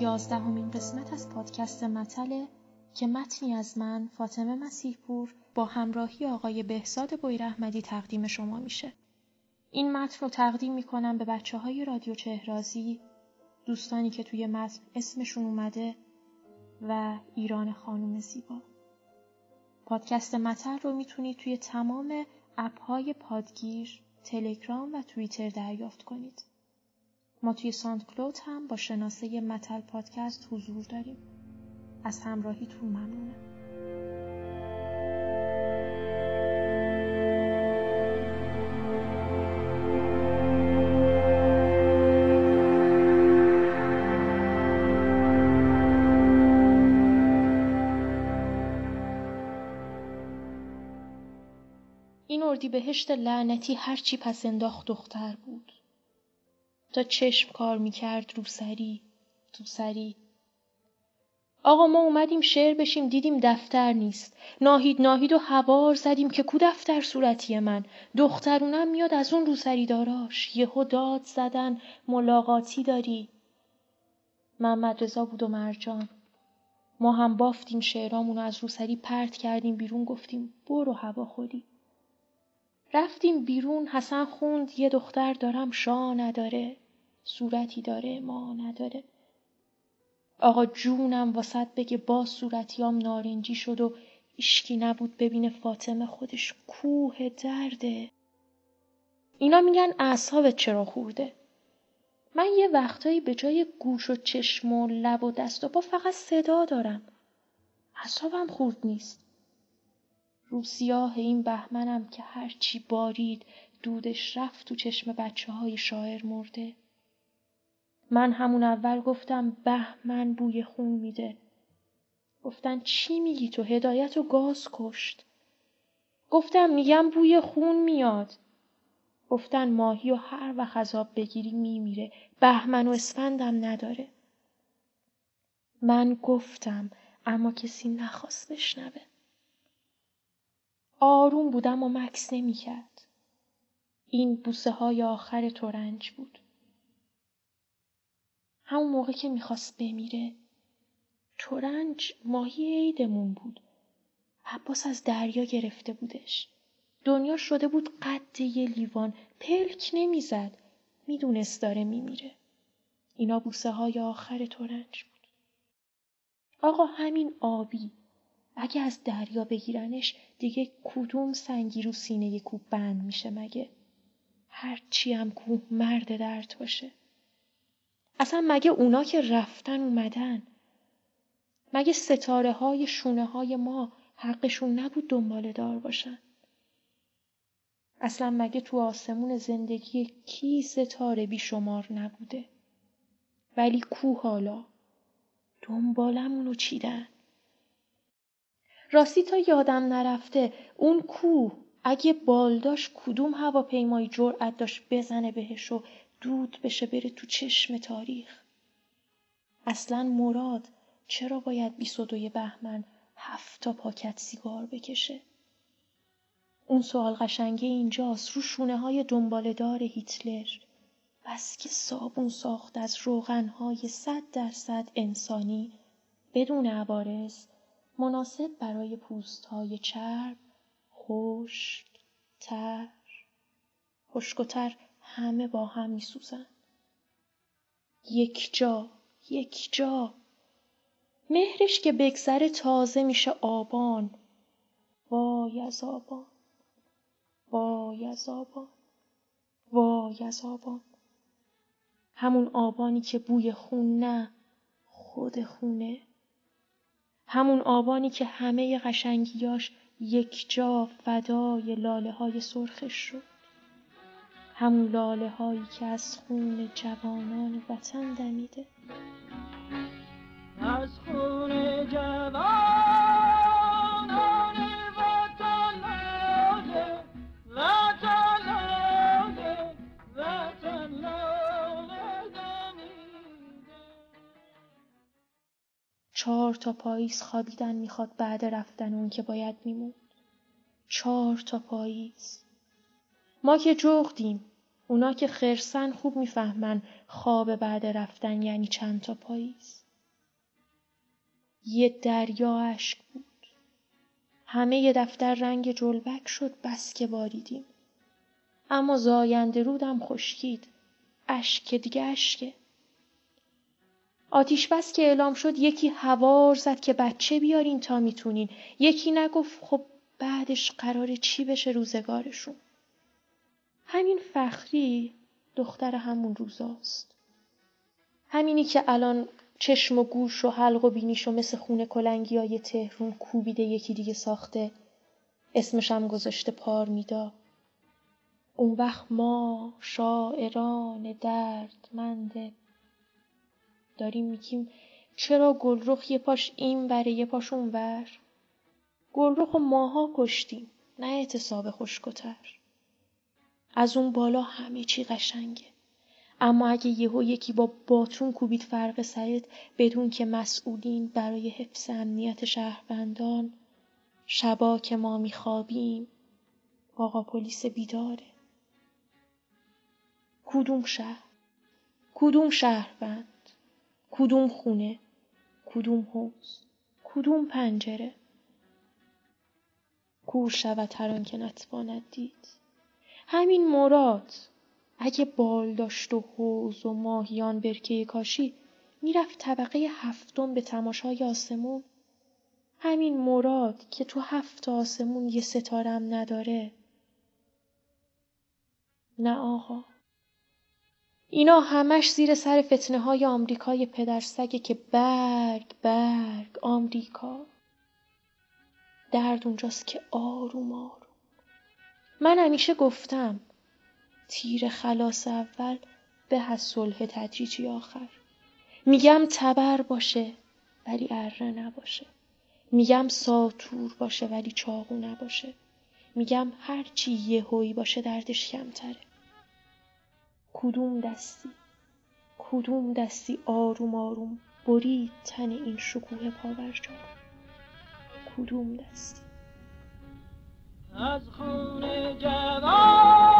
یازدهمین قسمت از پادکست متله که متنی از من فاطمه مسیحپور با همراهی آقای بهزاد بویر احمدی تقدیم شما میشه. این متن رو تقدیم می‌کنم به بچه های رادیو چهرازی، دوستانی که توی متن اسمشون اومده و ایران خانم زیبا. پادکست متل رو می‌تونید توی تمام اپهای پادگیر، تلگرام و توییتر دریافت کنید. ما توی ساند کلود هم با شناسه متل پادکست حضور داریم. از همراهیتون ممنونم. این اردیبهشت لعنتی هرچی پس انداخت دختر بود. تا چشم کار می‌کرد رو سری تو سری. آقا ما اومدیم شعر بشیم دیدیم دفتر نیست. ناهید ناهید و هوار زدیم که کو دفتر صورتی من؟ دخترونم میاد از اون روسری داراش. یهو داد زدن ملاقاتی داری. محمد رضا بود و مرجان. ما هم بافتیم شعرامونو از روسری پرت کردیم بیرون گفتیم برو هوا خودی رفتیم بیرون حسن خوند یه دختر دارم شاه نداره. صورتی داره ما نداره. آقا جونم واسط بگه با صورتیام نارنجی شد و ایشکی نبود ببینه فاطمه خودش کوه درده. اینا میگن اعصابت چرا خورده؟ من یه وقتایی به جای گوش و چشم و لب و دست و با فقط صدا دارم. اعصابم خورد نیست. رو سیاه این بهمنم که هرچی بارید دودش رفت تو چشم بچه های شاعر مرده. من همون اول گفتم بهمن بوی خون میده. گفتن چی میگی تو هدایت و گاز کشت. گفتم میگم بوی خون میاد. گفتن ماهی و هر وقت عذاب بگیری میمیره. بهمن و اسفندم نداره. من گفتم اما کسی نخواست بشنوه. آروم بودم و مکس نمی‌کرد. این بوسه های آخر تورنج بود. همون موقع که می‌خواست بمیره. تورنج ماهی عیدمون بود. عباس از دریا گرفته بودش. دنیا شده بود قد یه لیوان. پلک نمی‌زد. می‌دونست داره میمیره. اینا بوسه های آخر تورنج بود. آقا همین آبی. اگه از دریا بگیرنش دیگه کدوم سنگی رو سینه کوب بند میشه مگه؟ هرچی هم کوه مرد درد باشه. اصلا مگه اونا که رفتن اومدن؟ مگه ستاره های شونه های ما حقشون نبود دنبال دار باشن؟ اصلا مگه تو آسمون زندگی کی ستاره بیشمار نبوده؟ ولی کو حالا دنبالمونو چیدن؟ راستی تا یادم نرفته اون کو اگه بالداش کدوم هواپیمایی جرأت داشت بزنه بهش و دود بشه بره تو چشم تاریخ. اصلا مراد چرا باید 22 بهمن هفت تا پاکت سیگار بکشه؟ اون سوال قشنگه اینجاست. رو شونه های دنبالدار هیتلر. بس که صابون ساخت از روغنهای صد درصد انسانی بدون عوارض مناسب برای پوست های چرب خشک تر همه با هم می سوزن. یک جا یک جا. مهرش که بگذره تازه میشه آبان. وای از آبان. وای از آبان. وای از آبان. همون آبانی که بوی خون نه خود خونه. همون آبانی که همه قشنگیاش یک جا فدای لاله های سرخش شد همون لاله هایی که از خون جوانان وطن دمیده. از خون جوانان وطن وطن وطن چهار تا پاییز خوابیدن می‌خواد بعد رفتن اون که باید میموند. چهار تا پاییز. ما که جغدیم. اونا که خرسن خوب می‌فهمن خواب بعد رفتن یعنی چند تا پاییز. یه دریا اشک بود. همه ی دفتر رنگ جلبک شد بس که باریدیم. اما زاینده رودم خشکید. اشک دیگه اشکه آتیش بس که اعلام شد یکی هوار زد که بچه بیارین تا می‌تونین. یکی نگفت خب بعدش قرار چی بشه روزگارشون. همین فخری دختر همون روزاست. همینی که الان چشم و گوش و حلق و بینیش و مثل خونه کلنگی های تهرون کوبیده یکی دیگه ساخته اسمش هم گذاشته پارمیدا اون وقت ما شاعران دردمند داریم میگیم چرا گلرخ یه پاش این وره یه پاش اون ور؟ گلرخ و ماها کشتیم نه اعتصاب خشکتر از اون بالا همه چی قشنگه. اما اگه یهو یکی با باتون کوبید فرق سرت بدون که مسئولین برای حفظ امنیت شهروندان شبا که ما میخوابیم آقا پلیس بیداره. کدوم شهر؟ کدوم شهروند؟ کدوم خونه؟ کدوم حوز کدوم پنجره؟ کور شود هر آن که نتواند دید. همین مراد. اگه بال داشت و حوز و ماهیان برکه کاشی می‌رفت طبقه هفتم به تماشای آسمون. همین مراد که تو هفت آسمون یه ستارم نداره. نه آقا. اینا همش زیر سر فتنه های آمریکای پدرسگه که برگ برگ آمریکا. درد اونجاست که آروم آروم. من همیشه گفتم تیر خلاص اول به از صلح تدریجی آخر. میگم تبر باشه ولی اره نباشه. میگم ساتور باشه ولی چاقو نباشه. میگم هرچی هوی باشه دردش کمتره. کدوم دستی؟ کدوم دستی آروم آروم برید تن این شکوه پاورجا کدوم دستی؟ از خون جوانان